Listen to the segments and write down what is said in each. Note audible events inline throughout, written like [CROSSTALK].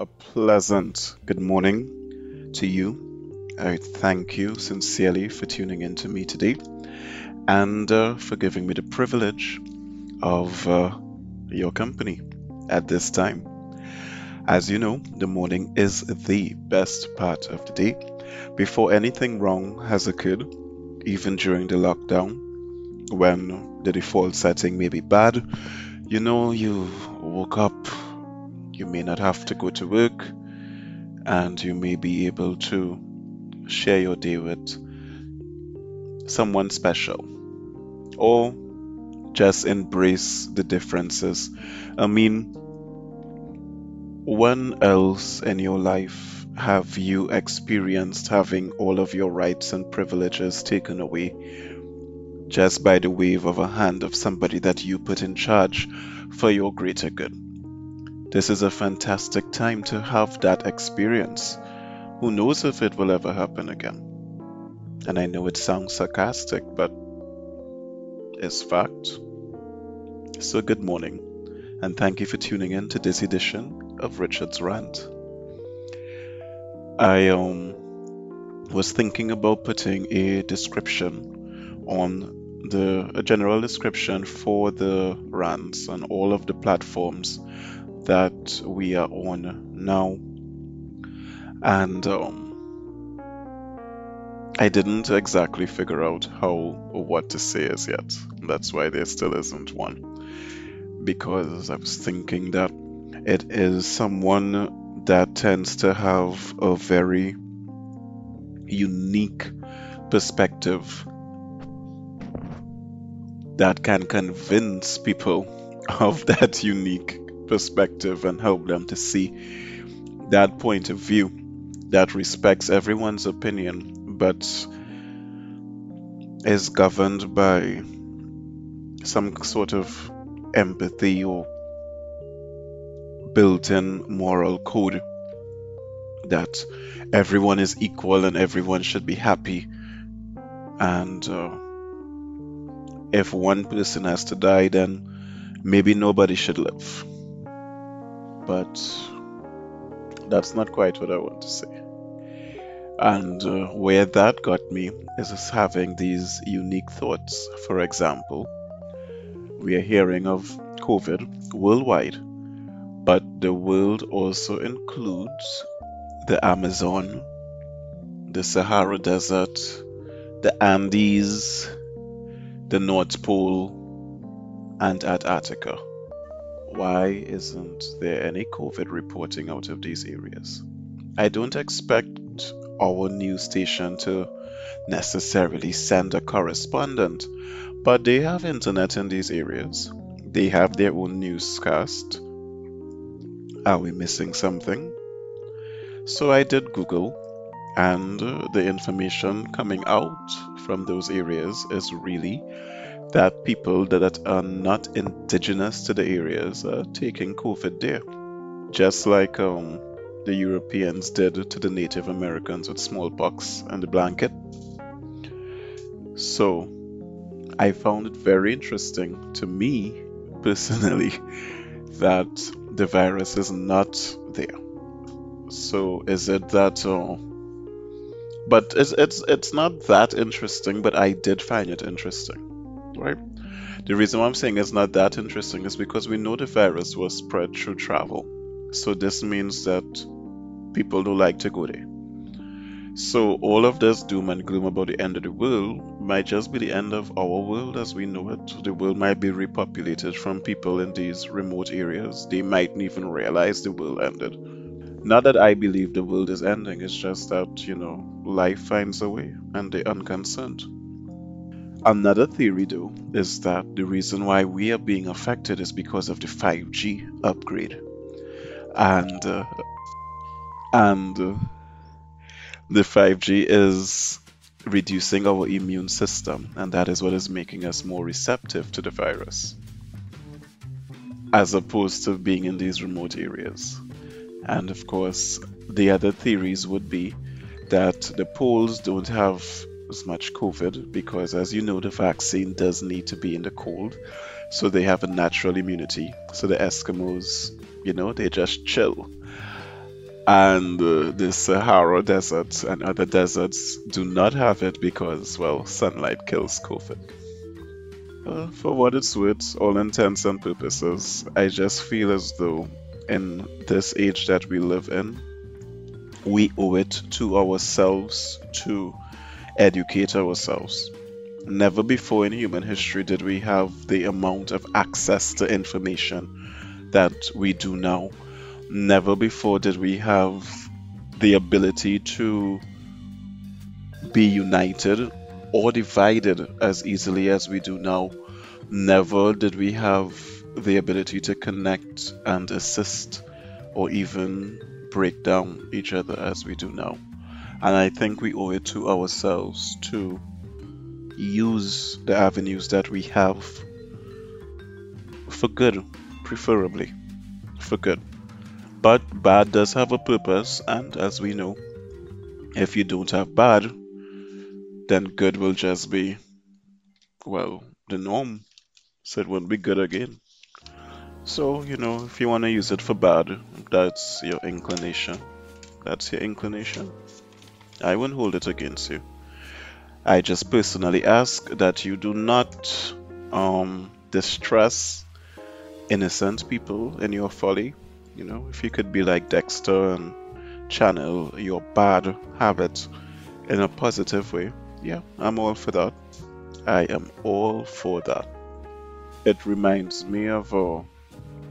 a pleasant good morning to you. I thank you sincerely for tuning in to me today and uh, for giving me the privilege of uh, your company at this time. As you know, the morning is the best part of the day before anything wrong has occurred, even during the lockdown when the default setting may be bad. You know, you woke up you may not have to go to work and you may be able to share your day with someone special or just embrace the differences. I mean, when else in your life have you experienced having all of your rights and privileges taken away just by the wave of a hand of somebody that you put in charge for your greater good? This is a fantastic time to have that experience. Who knows if it will ever happen again? And I know it sounds sarcastic, but it's fact. So, good morning, and thank you for tuning in to this edition of Richard's Rant. I um, was thinking about putting a description on the a general description for the rants on all of the platforms that we are on now. And um, I didn't exactly figure out how or what to say as yet. That's why there still isn't one. Because I was thinking that it is someone that tends to have a very unique perspective that can convince people [LAUGHS] of that unique perspective and help them to see that point of view that respects everyone's opinion but is governed by some sort of empathy or built in moral code that everyone is equal and everyone should be happy. And uh, if one person has to die, then maybe nobody should live but that's not quite what I want to say. And uh, where that got me is having these unique thoughts. For example, we are hearing of COVID worldwide, but the world also includes the Amazon, the Sahara Desert, the Andes, the North Pole, and Antarctica why isn't there any COVID reporting out of these areas? I don't expect our news station to necessarily send a correspondent, but they have internet in these areas. They have their own newscast. Are we missing something? So I did Google, and uh, the information coming out from those areas is really that people that are not indigenous to the areas are taking COVID there, just like um, the Europeans did to the Native Americans with smallpox and the blanket. So, I found it very interesting to me [LAUGHS] personally that the virus is not there. So, is it that? Uh, but it's it's it's not that interesting. But I did find it interesting right? The reason why I'm saying it's not that interesting is because we know the virus was spread through travel. So this means that people don't like to go there. So all of this doom and gloom about the end of the world might just be the end of our world as we know it. The world might be repopulated from people in these remote areas. They mightn't even realize the world ended. Not that I believe the world is ending, it's just that, you know, life finds a way and they're unconcerned. Another theory, though, is that the reason why we are being affected is because of the 5G upgrade, and uh, and uh, the 5G is reducing our immune system, and that is what is making us more receptive to the virus, as opposed to being in these remote areas. And of course, the other theories would be that the poles don't have as much COVID because, as you know, the vaccine does need to be in the cold. So they have a natural immunity. So the Eskimos, you know, they just chill. and uh, the Sahara Desert and other deserts do not have it because, well, sunlight kills COVID. Uh, for what it's worth, all intents and purposes, I just feel as though in this age that we live in, we owe it to ourselves to educate ourselves. Never before in human history did we have the amount of access to information that we do now. Never before did we have the ability to be united or divided as easily as we do now. Never did we have the ability to connect and assist or even break down each other as we do now. And I think we owe it to ourselves to use the avenues that we have for good, preferably for good. But bad does have a purpose, and as we know, if you don't have bad, then good will just be, well, the norm. So it won't be good again. So, you know, if you want to use it for bad, that's your inclination. That's your inclination. I won't hold it against you. I just personally ask that you do not um, distress innocent people in your folly. You know, if you could be like Dexter and channel your bad habits in a positive way, yeah, I'm all for that. I am all for that. It reminds me of a,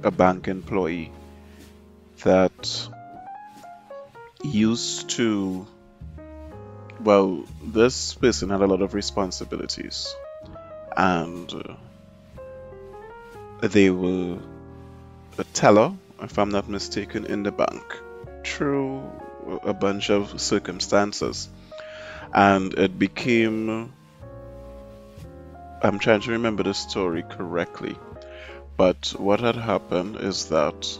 a bank employee that used to well, this person had a lot of responsibilities, and uh, they were a teller, if I'm not mistaken, in the bank through a bunch of circumstances, and it became. I'm trying to remember the story correctly, but what had happened is that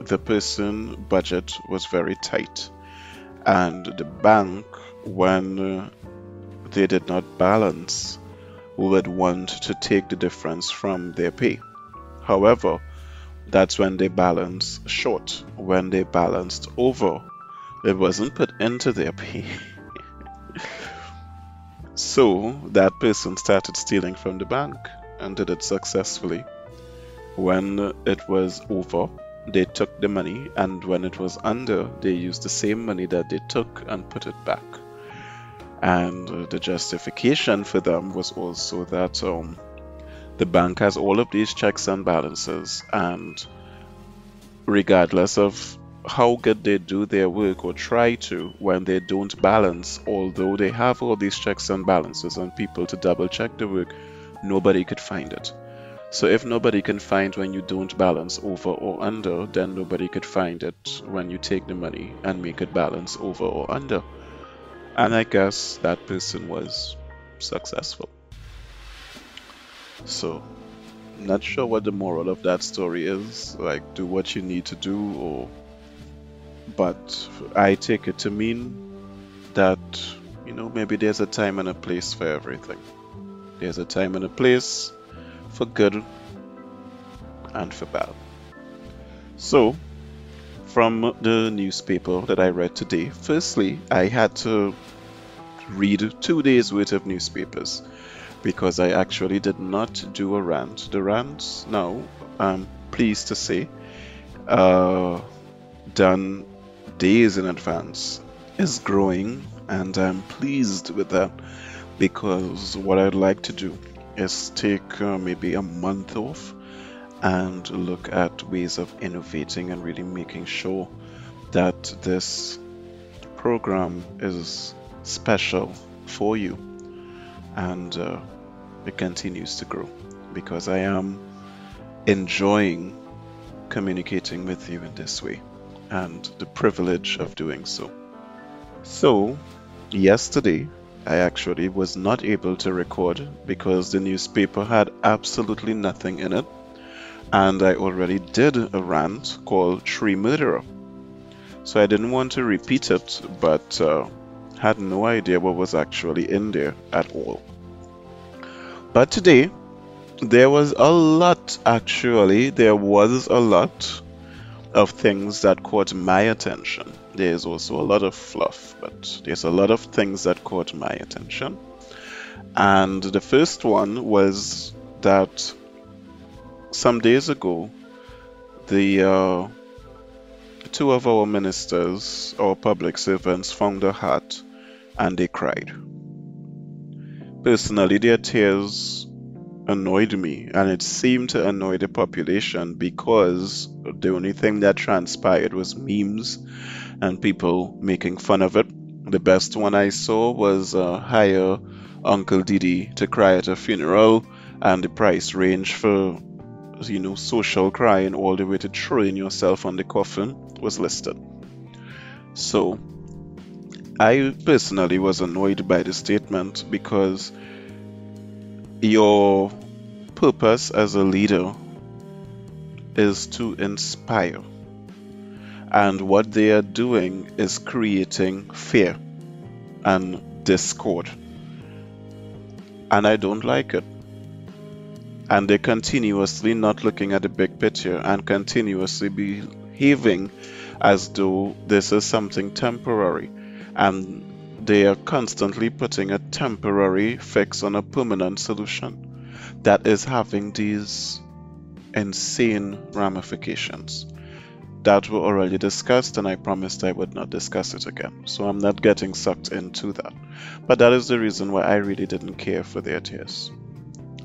the person budget was very tight and the bank when uh, they did not balance would want to take the difference from their pay. However, that's when they balanced short. When they balanced over, it wasn't put into their pay. [LAUGHS] so that person started stealing from the bank and did it successfully. When it was over, they took the money, and when it was under, they used the same money that they took and put it back. And the justification for them was also that um, the bank has all of these checks and balances, and regardless of how good they do their work or try to, when they don't balance, although they have all these checks and balances and people to double check the work, nobody could find it. So if nobody can find when you don't balance over or under, then nobody could find it when you take the money and make it balance over or under. And I guess that person was successful. So, not sure what the moral of that story is. Like, do what you need to do, or. But I take it to mean that, you know, maybe there's a time and a place for everything. There's a time and a place for good and for bad. So, from the newspaper that I read today, firstly, I had to read two days worth of newspapers because I actually did not do a rant. The rant now, I'm pleased to say, uh, done days in advance, is growing, and I'm pleased with that because what I'd like to do is take uh, maybe a month off and look at ways of innovating and really making sure that this program is special for you and uh, it continues to grow because I am enjoying communicating with you in this way and the privilege of doing so. So, yesterday I actually was not able to record because the newspaper had absolutely nothing in it and I already did a rant called Tree Murderer. So I didn't want to repeat it, but uh, had no idea what was actually in there at all. But today, there was a lot actually, there was a lot. of things that caught my attention. There's also a lot of fluff, but there's a lot of things that caught my attention. And the first one was that some days ago, the uh, two of our ministers, our public servants, found a hat and they cried. Personally, their tears annoyed me, and it seemed to annoy the population because the only thing that transpired was memes and people making fun of it. The best one I saw was uh, hire Uncle Didi to cry at a funeral, and the price range for you know social crying all the way to throwing yourself on the coffin was listed. So I personally was annoyed by the statement because your purpose as a leader is to inspire. And what they are doing is creating fear and discord. And I don't like it. And they're continuously not looking at the big picture and continuously behaving as though this is something temporary. And they are constantly putting a temporary fix on a permanent solution that is having these insane ramifications that were already discussed and I promised I would not discuss it again. So I'm not getting sucked into that. But that is the reason why I really didn't care for their tears.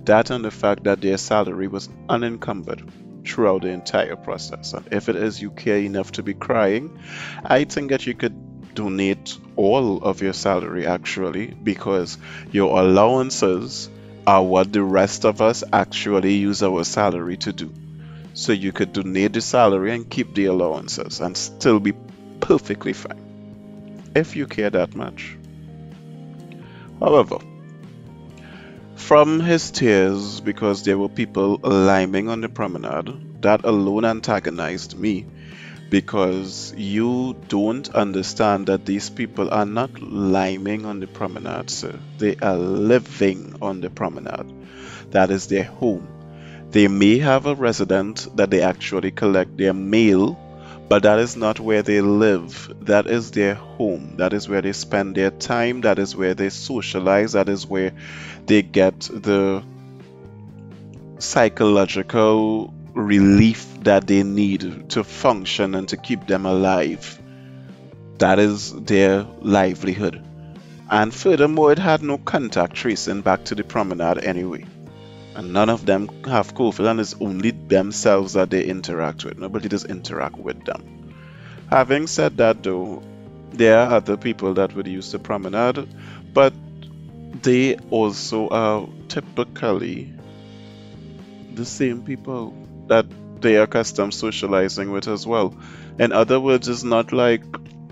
That and the fact that their salary was unencumbered throughout the entire process. And if it is you care enough to be crying, I think that you could donate all of your salary actually because your allowances are what the rest of us actually use our salary to do. So you could donate the salary and keep the allowances and still be perfectly fine if you care that much. However, from his tears, because there were people liming on the promenade, that alone antagonized me because you don't understand that these people are not liming on the promenade, sir. They are living on the promenade. That is their home. They may have a resident that they actually collect their mail, but that is not where they live. That is their home. That is where they spend their time. That is where they socialize. That is where they get the psychological relief that they need to function and to keep them alive. That is their livelihood. And furthermore, it had no contact tracing back to the promenade anyway. And none of them have and it's only themselves that they interact with. Nobody does interact with them. Having said that, though, there are other people that would use the promenade, but they also are typically the same people that they are accustomed socializing with as well. In other words, it's not like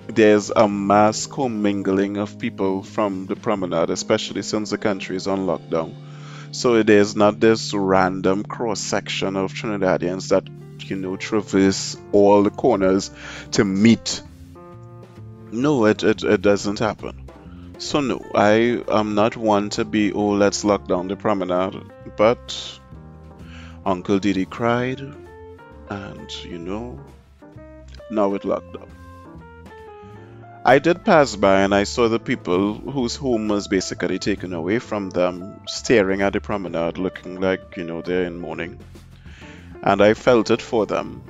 there's a mass commingling of people from the promenade, especially since the country is on lockdown. So it is not this random cross section of Trinidadians that you know traverse all the corners to meet. No, it, it, it doesn't happen. So no, I am not one to be oh let's lock down the promenade, but Uncle Diddy cried, and you know, now it locked up. I did pass by and I saw the people whose home was basically taken away from them staring at the promenade looking like, you know, they're in mourning. And I felt it for them.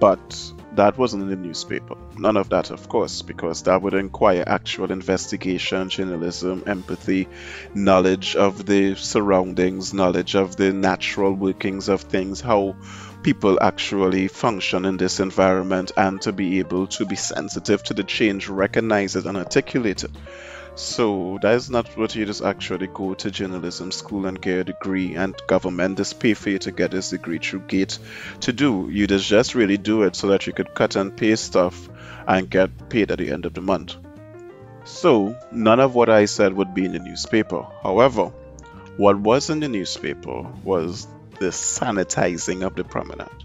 But that wasn't in the newspaper. None of that, of course, because that would require actual investigation, journalism, empathy, knowledge of the surroundings, knowledge of the natural workings of things, how people actually function in this environment, and to be able to be sensitive to the change, recognize it, and articulate it. So that is not what you just actually go to journalism school and get a degree and government just pay for you to get this degree through GATE to do. You just just really do it so that you could cut and paste stuff and get paid at the end of the month. So none of what I said would be in the newspaper. However, what was in the newspaper was the sanitizing of the promenade.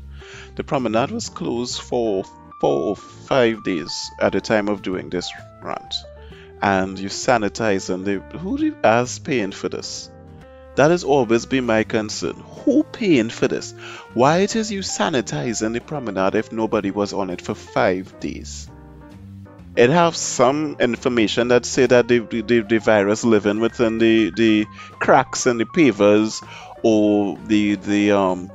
The promenade was closed for four or five days at the time of doing this rant and you sanitize and they who is paying for this That has always been my concern. Who paying for this? Why it is you sanitizing the promenade if nobody was on it for five days? It have some information that say that the, the, the virus living within the, the cracks and the pavers or the the um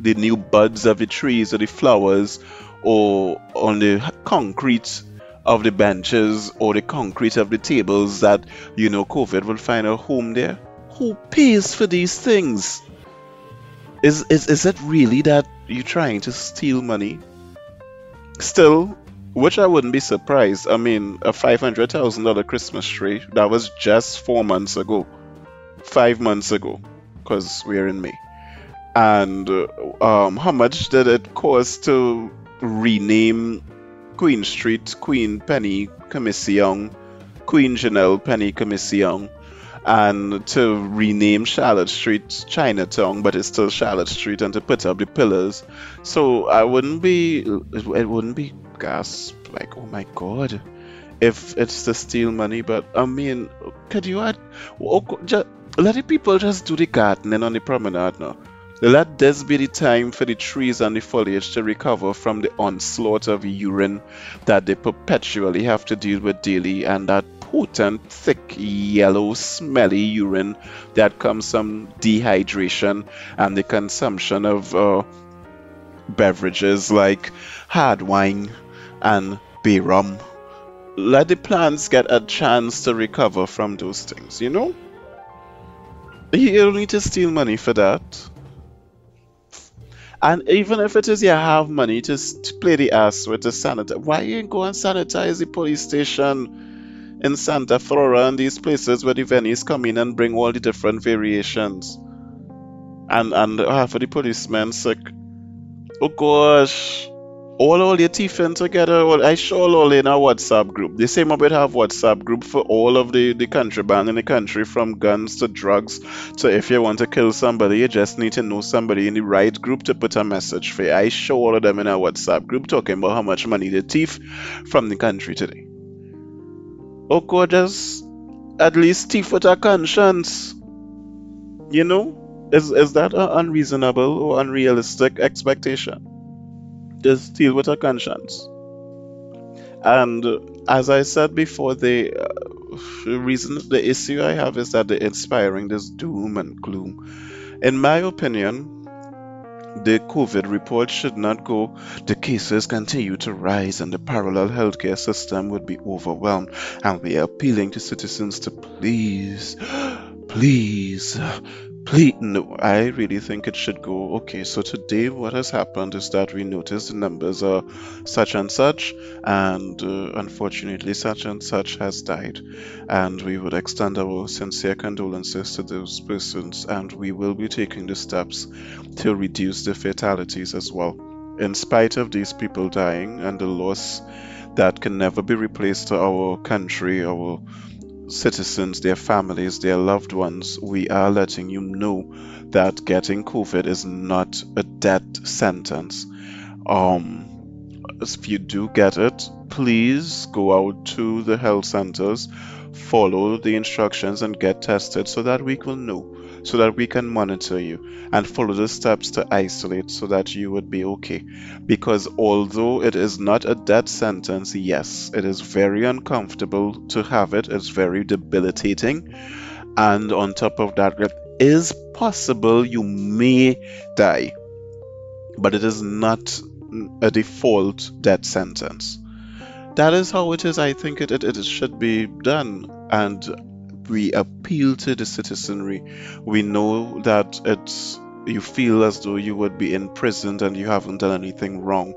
the new buds of the trees or the flowers or on the concrete of the benches or the concrete of the tables that you know COVID will find a home there. Who pays for these things? Is is is it really that you're trying to steal money? Still, which I wouldn't be surprised. I mean, a five hundred thousand dollar Christmas tree that was just four months ago, five months ago, because we're in May. And uh, um, how much did it cost to rename Queen Street Queen Penny Commissiong, Queen Janelle Penny Commissiong, and to rename Charlotte Street Chinatown, but it's still Charlotte Street, and to put up the pillars. So I wouldn't be, it wouldn't be gasp like, oh my god, if it's to steal money. But I mean, could you add? Oh, just, let the people just do the gardening on the promenade now. Let this be the time for the trees and the foliage to recover from the onslaught of urine that they perpetually have to deal with daily and that potent, thick, yellow, smelly urine that comes from dehydration and the consumption of uh, beverages like hard wine and beer rum. Let the plants get a chance to recover from those things, you know? You don't need to steal money for that. And even if it is you have money to, to play the ass with the sanitize, why you go and sanitize the police station in Santa Flora and these places where the venues come in and bring all the different variations? And and ah, half of the policemen sick. Oh gosh all all your teeth in together. Well, I show all in our WhatsApp group. The same we have WhatsApp group for all of the, the contraband in the country, from guns to drugs. So if you want to kill somebody, you just need to know somebody in the right group to put a message for. You. I show all of them in our WhatsApp group talking about how much money the thief from the country today. Oh God, just at least thief with a conscience. You know? Is is that an unreasonable or unrealistic expectation? Just deal with a conscience. And as I said before, the uh, reason, the issue I have is that they're inspiring this doom and gloom. In my opinion, the COVID report should not go, the cases continue to rise and the parallel healthcare system would be overwhelmed. And we are appealing to citizens to please, please No, I really think it should go. Okay, so today what has happened is that we noticed the numbers are such and such, and uh, unfortunately, such and such has died. And we would extend our sincere condolences to those persons, and we will be taking the steps to reduce the fatalities as well. In spite of these people dying and the loss that can never be replaced to our country, our citizens, their families, their loved ones, we are letting you know that getting COVID is not a death sentence. Um, if you do get it, please go out to the health centers, follow the instructions, and get tested so that we will know so that we can monitor you and follow the steps to isolate so that you would be okay. Because although it is not a death sentence, yes, it is very uncomfortable to have it, it's very debilitating. And on top of that, it is possible you may die, but it is not a default death sentence. That is how it is. I think it, it, it should be done. And we appeal to the citizenry. We know that it's you feel as though you would be imprisoned and you haven't done anything wrong.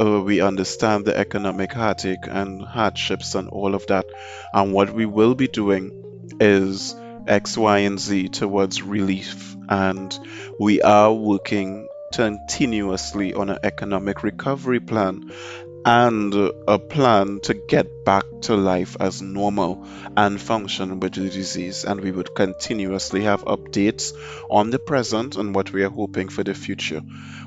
Uh, we understand the economic heartache and hardships and all of that. And what we will be doing is X, Y, and Z towards relief. And we are working continuously on an economic recovery plan and a plan to get back to life as normal and function with the disease. And we would continuously have updates on the present and what we are hoping for the future.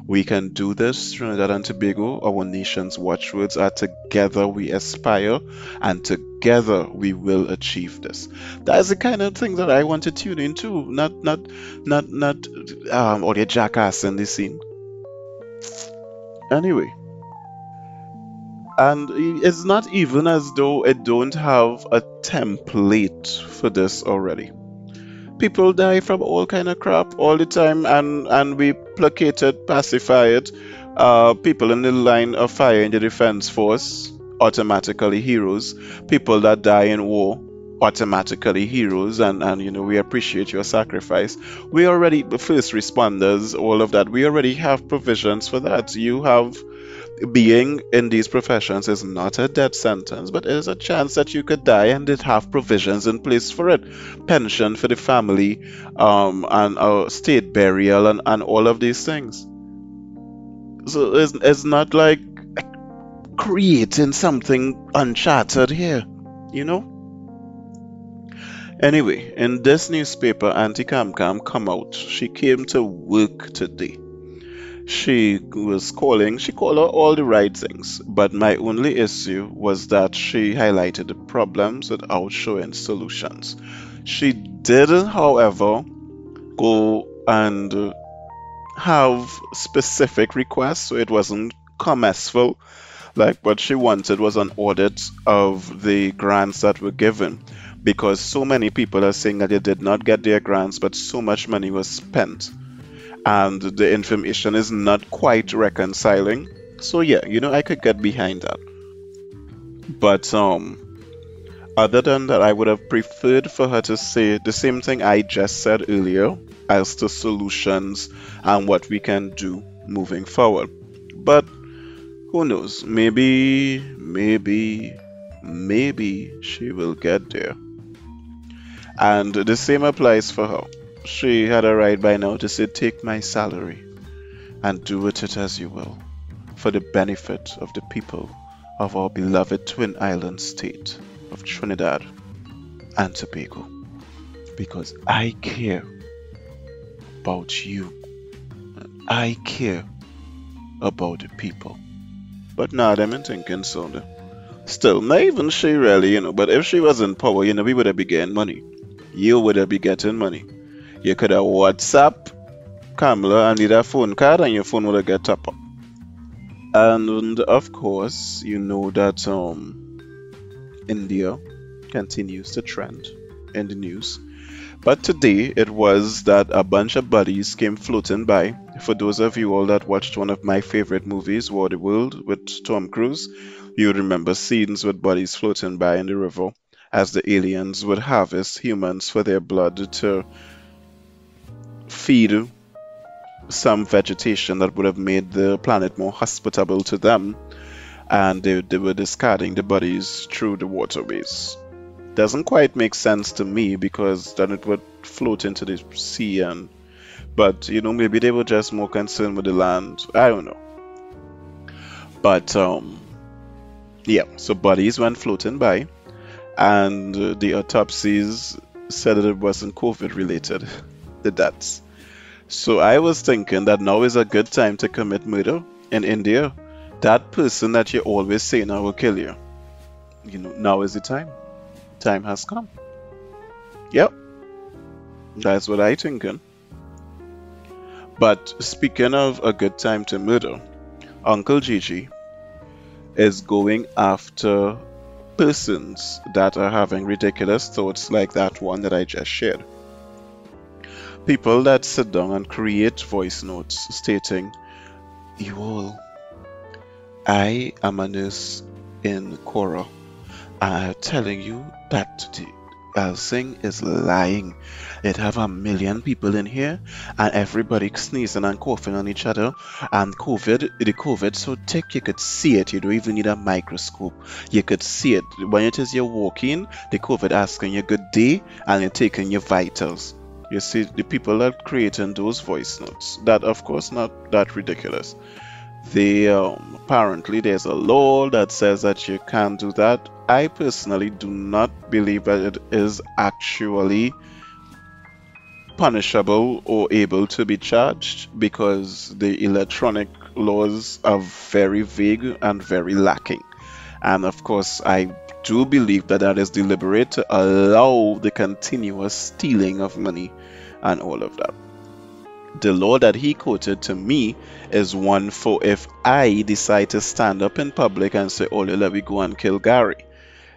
We can do this, Trinidad and Tobago. Our nation's watchwords are together we aspire, and together we will achieve this. That is the kind of thing that I want to tune into, not not not not um or the jackass in the scene. Anyway and it's not even as though it don't have a template for this already. People die from all kind of crap all the time and and we placate it pacify it. Uh, people in the line of fire in the defense force automatically heroes. People that die in war automatically heroes and and you know we appreciate your sacrifice we already the first responders all of that we already have provisions for that you have being in these professions is not a death sentence, but it is a chance that you could die and it have provisions in place for it. Pension for the family, um, and uh, state burial and, and all of these things. So it's, it's not like creating something uncharted here, you know? Anyway, in this newspaper, Auntie Cam Cam come out. She came to work today she was calling, she called out all the right things, but my only issue was that she highlighted the problems without showing solutions. She did, however, go and have specific requests, so it wasn't commercial. Like what she wanted was an audit of the grants that were given because so many people are saying that they did not get their grants, but so much money was spent and the information is not quite reconciling. So yeah, you know, I could get behind that. But um other than that, I would have preferred for her to say the same thing I just said earlier as to solutions and what we can do moving forward. But who knows? Maybe, maybe, maybe she will get there. And the same applies for her she had a right by now to say, Take my salary and do with it as you will, for the benefit of the people of our beloved twin island state of Trinidad and Tobago. Because I care about you. I care about the people. But now them in thinking so. Still, not even she really, you know, but if she was in power, you know, we would have been getting money. You would have been getting money you could have WhatsApp Kamla and need a phone card and your phone would have top up. And of course, you know that um, India continues to trend in the news. But today it was that a bunch of buddies came floating by. For those of you all that watched one of my favorite movies, War the World, with Tom Cruise, you remember scenes with buddies floating by in the river as the aliens would harvest humans for their blood to feed some vegetation that would have made the planet more hospitable to them, and they, they were discarding the bodies through the waterways. Doesn't quite make sense to me because then it would float into the sea and but you know maybe they were just more concerned with the land. I don't know. But um yeah, so bodies went floating by and the autopsies said that it wasn't COVID related, the deaths. So I was thinking that now is a good time to commit murder in India. That person that you always say now will kill you. You know, now is the time. Time has come. Yep. That's what I thinking. But speaking of a good time to murder, Uncle Gigi is going after persons that are having ridiculous thoughts like that one that I just shared people that sit down and create voice notes stating, You all, I am a nurse in Couva. I'm telling you that the Elsing is lying. It have a million people in here and everybody sneezing and coughing on each other and COVID, the COVID so thick you could see it. You don't even need a microscope. You could see it. When it is you're walking, the COVID asking you good day and you're taking your vitals. You see, the people that creating those voice notes, that of course not that ridiculous. They um, apparently there's a law that says that you can't do that. I personally do not believe that it is actually punishable or able to be charged because the electronic laws are very vague and very lacking. And of course, I do believe that that is deliberate to allow the continuous stealing of money and all of that. The law that he quoted to me is one for if I decide to stand up in public and say, Oh, let me go and kill Gary.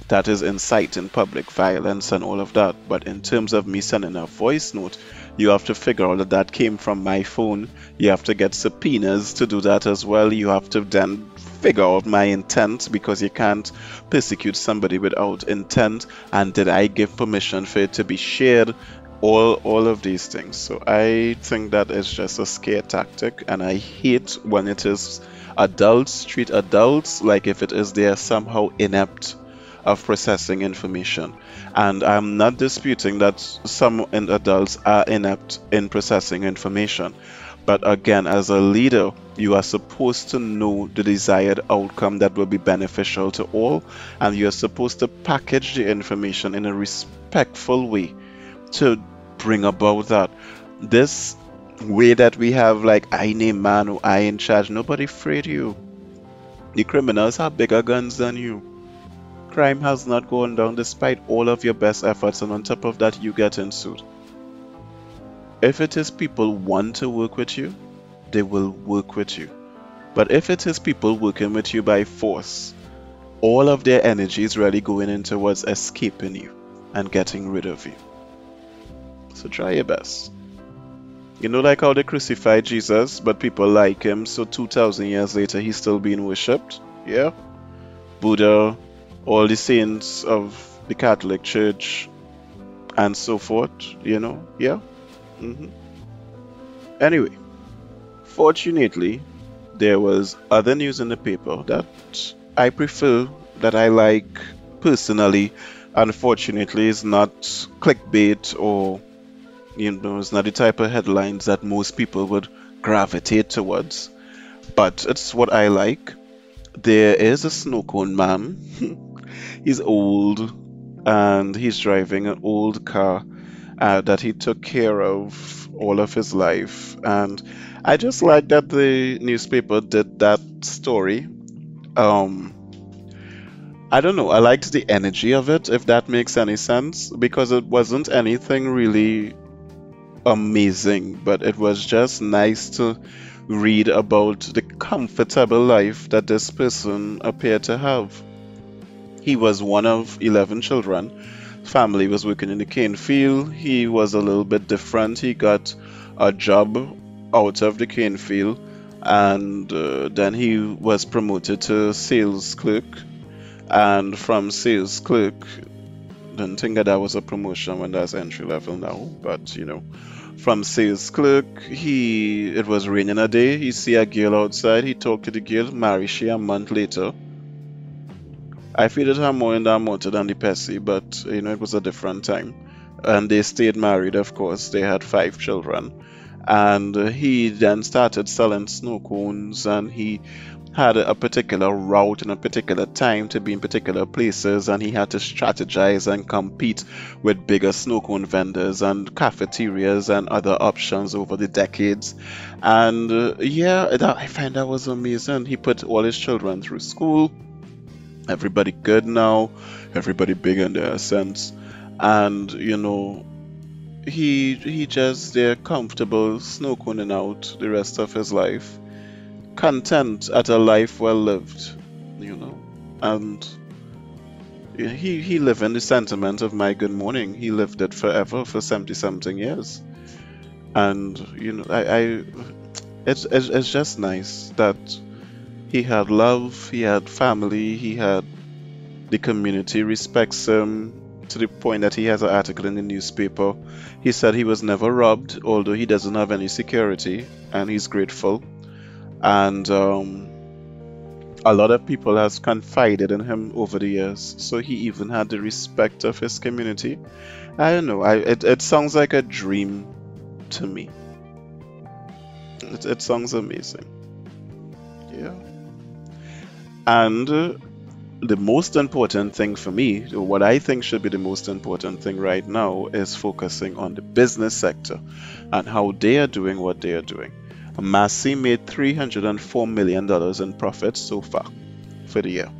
That is inciting public violence and all of that. But in terms of me sending a voice note, you have to figure out that that came from my phone. You have to get subpoenas to do that as well. You have to then figure out my intent because you can't persecute somebody without intent. And did I give permission for it to be shared? All, all of these things. So I think that is just a scare tactic, and I hate when it is adults treat adults like if it is they are somehow inept of processing information. And I'm not disputing that some adults are inept in processing information. But again, as a leader, you are supposed to know the desired outcome that will be beneficial to all, and you're supposed to package the information in a respectful way to bring about that. This way that we have, like, I name man or I in charge, nobody afraid you. The criminals have bigger guns than you. Crime has not gone down despite all of your best efforts, and on top of that, you get sued. If it is people want to work with you, they will work with you. But if it is people working with you by force, all of their energy is really going in towards escaping you and getting rid of you. So try your best. You know, like how they crucified Jesus, but people like him, so 2000 years later he's still being worshipped? Yeah? Buddha, all the saints of the Catholic Church, and so forth, you know? Yeah? Mm-hmm. Anyway, fortunately, there was other news in the paper that I prefer, that I like personally. Unfortunately, is not clickbait or you know, it's not the type of headlines that most people would gravitate towards. But it's what I like. There is a snow cone man. [LAUGHS] he's old and he's driving an old car uh, that he took care of all of his life. And I just like that the newspaper did that story. Um, I don't know. I liked the energy of it, if that makes any sense, because it wasn't anything really amazing, but it was just nice to read about the comfortable life that this person appeared to have. He was one of 11 children family was working in the cane field. He was a little bit different. He got a job out of the cane field and uh, then he was promoted to sales clerk. And from sales clerk, didn't think that that was a promotion when that's entry level now, but you know, from sales clerk, he it was raining a day. He see a girl outside. He talked to the girl, marry she a month later. I feel her more in that motor than the Pessy, but you know, it was a different time. And they stayed married, of course. They had five children. And he then started selling snow cones and he had a particular route and a particular time to be in particular places and he had to strategize and compete with bigger snow cone vendors and cafeterias and other options over the decades. And uh, yeah that, i find that was amazing. He put all his children through school. Everybody good now, everybody big in their sense, and you know, he he just they're comfortable snow coning out the rest of his life, content at a life well lived, you know, and he he lived in the sentiment of my good morning. He lived it forever for seventy something years, and you know, I, I it's, it's it's just nice that he had love, he had family, he had the community respects him to the point that he has an article in the newspaper. He said he was never robbed, although he doesn't have any security, and he's grateful. And um, a lot of people has confided in him over the years, so he even had the respect of his community. I don't know. I it, it sounds like a dream to me. It, it sounds amazing. Yeah. And uh, the most important thing for me, what I think should be the most important thing right now, is focusing on the business sector and how they are doing what they are doing. Massy made $304 million in profits so far for the year.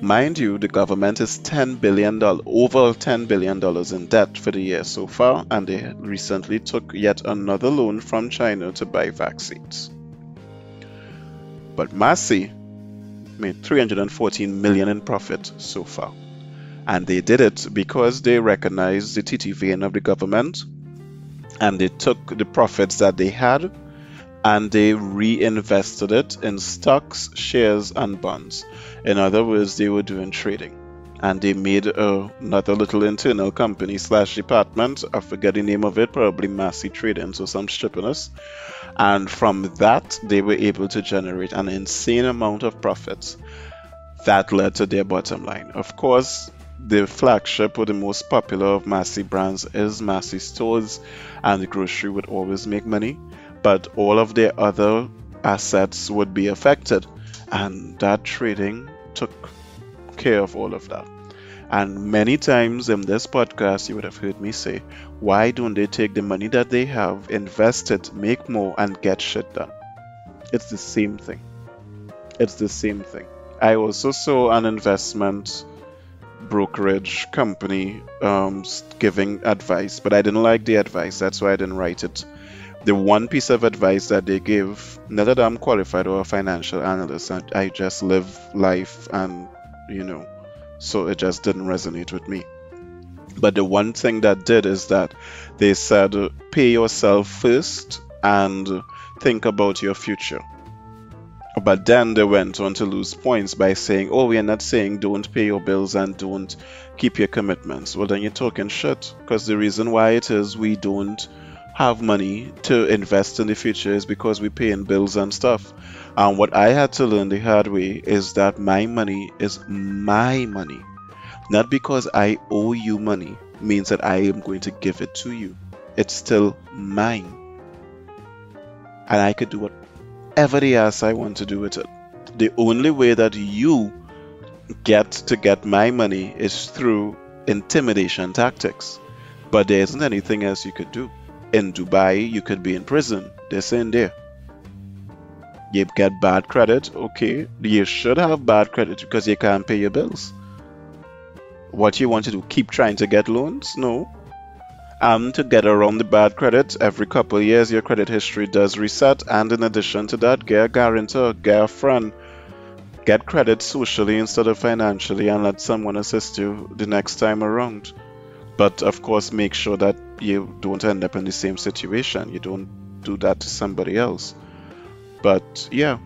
Mind you, the government is $10 billion, over $10 billion in debt for the year so far, and they recently took yet another loan from China to buy vaccines. But Massy made 314 million in profit so far. And they did it because they recognized the TT vein of the government and they took the profits that they had and they reinvested it in stocks, shares, and bonds. In other words, they were doing trading. And they made uh, another little internal company slash department. I forget the name of it, probably Massy Trading, so some strippiness. And from that, they were able to generate an insane amount of profits that led to their bottom line. Of course, the flagship or the most popular of Massy brands is Massy Stores, and the grocery would always make money, but all of their other assets would be affected, and that trading took care of all of that. And many times in this podcast, you would have heard me say, why don't they take the money that they have, invest it, make more, and get shit done? It's the same thing. It's the same thing. I also saw an investment brokerage company um, giving advice, but I didn't like the advice. That's why I didn't write it. The one piece of advice that they give, not that I'm qualified or a financial analyst, and I just live life and, you know, so it just didn't resonate with me. But the one thing that did is that they said, pay yourself first and think about your future. But then they went on to lose points by saying, oh, we are not saying don't pay your bills and don't keep your commitments. Well, then you're talking shit. Because the reason why it is we don't have money to invest in the future is because we're paying bills and stuff. And what I had to learn the hard way is that my money is my money. Not because I owe you money means that I am going to give it to you. It's still mine. And I could do whatever the ass I want to do with it. The only way that you get to get my money is through intimidation tactics. But there isn't anything else you could do. In Dubai, you could be in prison. They're saying there you get bad credit, okay, you should have bad credit because you can't pay your bills. What you want to do, keep trying to get loans? No. And to get around the bad credit, every couple years your credit history does reset, and in addition to that, get a guarantor, get a friend, get credit socially instead of financially, and let someone assist you the next time around. But of course, make sure that you don't end up in the same situation. You don't do that to somebody else. But yeah,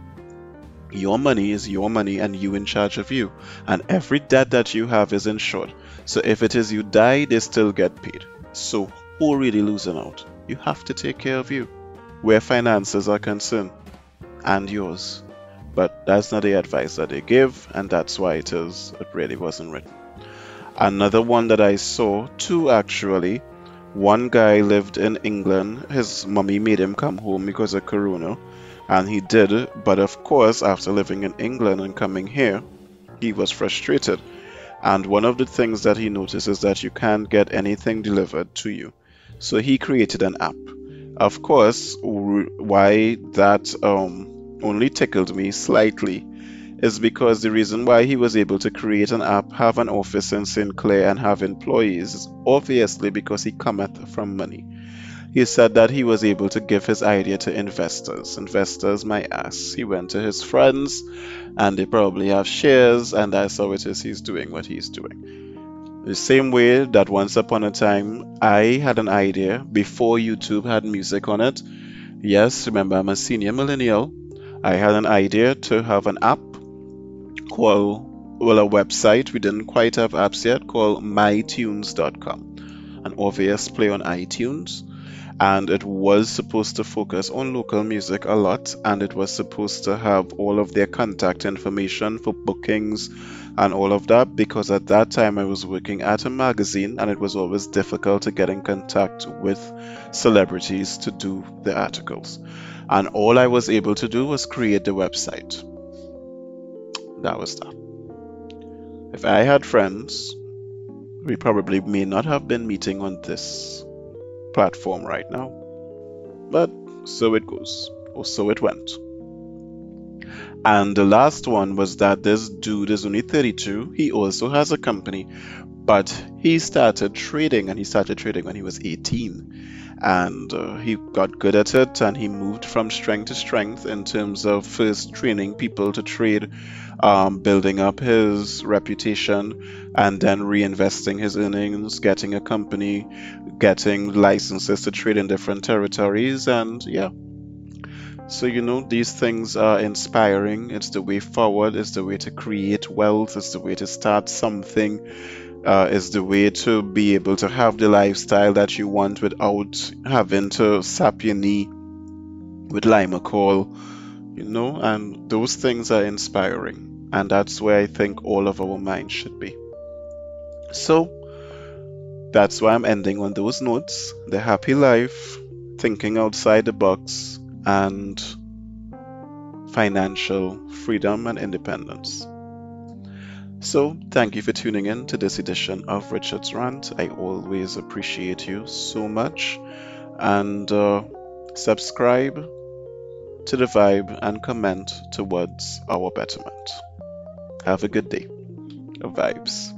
your money is your money and you in charge of you. And every debt that you have is insured. So if it is you die, they still get paid. So who really losing out? You have to take care of you where finances are concerned and yours. But that's not the advice that they give, and that's why it is it really wasn't written. Another one that I saw, two actually. One guy lived in England. His mummy made him come home because of Corona and he did, but of course, after living in England and coming here, he was frustrated. And one of the things that he noticed is that you can't get anything delivered to you. So he created an app. Of course, why that um, only tickled me slightly is because the reason why he was able to create an app, have an office in St. Clair, and have employees is obviously because he cometh from money. He said that he was able to give his idea to investors. Investors, my ass. He went to his friends, and they probably have shares, and that's how it is he's doing what he's doing. The same way that once upon a time I had an idea before YouTube had music on it. Yes, remember, I'm a senior millennial. I had an idea to have an app called, well, a website. We didn't quite have apps yet called mytunes.com. An obvious play on iTunes and it was supposed to focus on local music a lot and it was supposed to have all of their contact information for bookings and all of that because at that time I was working at a magazine and it was always difficult to get in contact with celebrities to do the articles. And all I was able to do was create the website. That was that. If I had friends, we probably may not have been meeting on this platform right now. But so it goes, or so it went. And the last one was that this dude is only 32. He also has a company, but he started trading and he started trading when he was 18. And uh, he got good at it and he moved from strength to strength in terms of first training people to trade, um, building up his reputation, and then reinvesting his earnings, getting a company, getting licenses to trade in different territories. And yeah, so, you know, these things are inspiring. It's the way forward, it's the way to create wealth, it's the way to start something, uh, it's the way to be able to have the lifestyle that you want without having to sap your knee with Limacol, you know, and those things are inspiring. And that's where I think all of our minds should be. So, that's why I'm ending on those notes. The happy life, thinking outside the box, and financial freedom and independence. So, thank you for tuning in to this edition of Richard's Rant. I always appreciate you so much. And uh, subscribe to the vibe and comment towards our betterment. Have a good day. Vibes.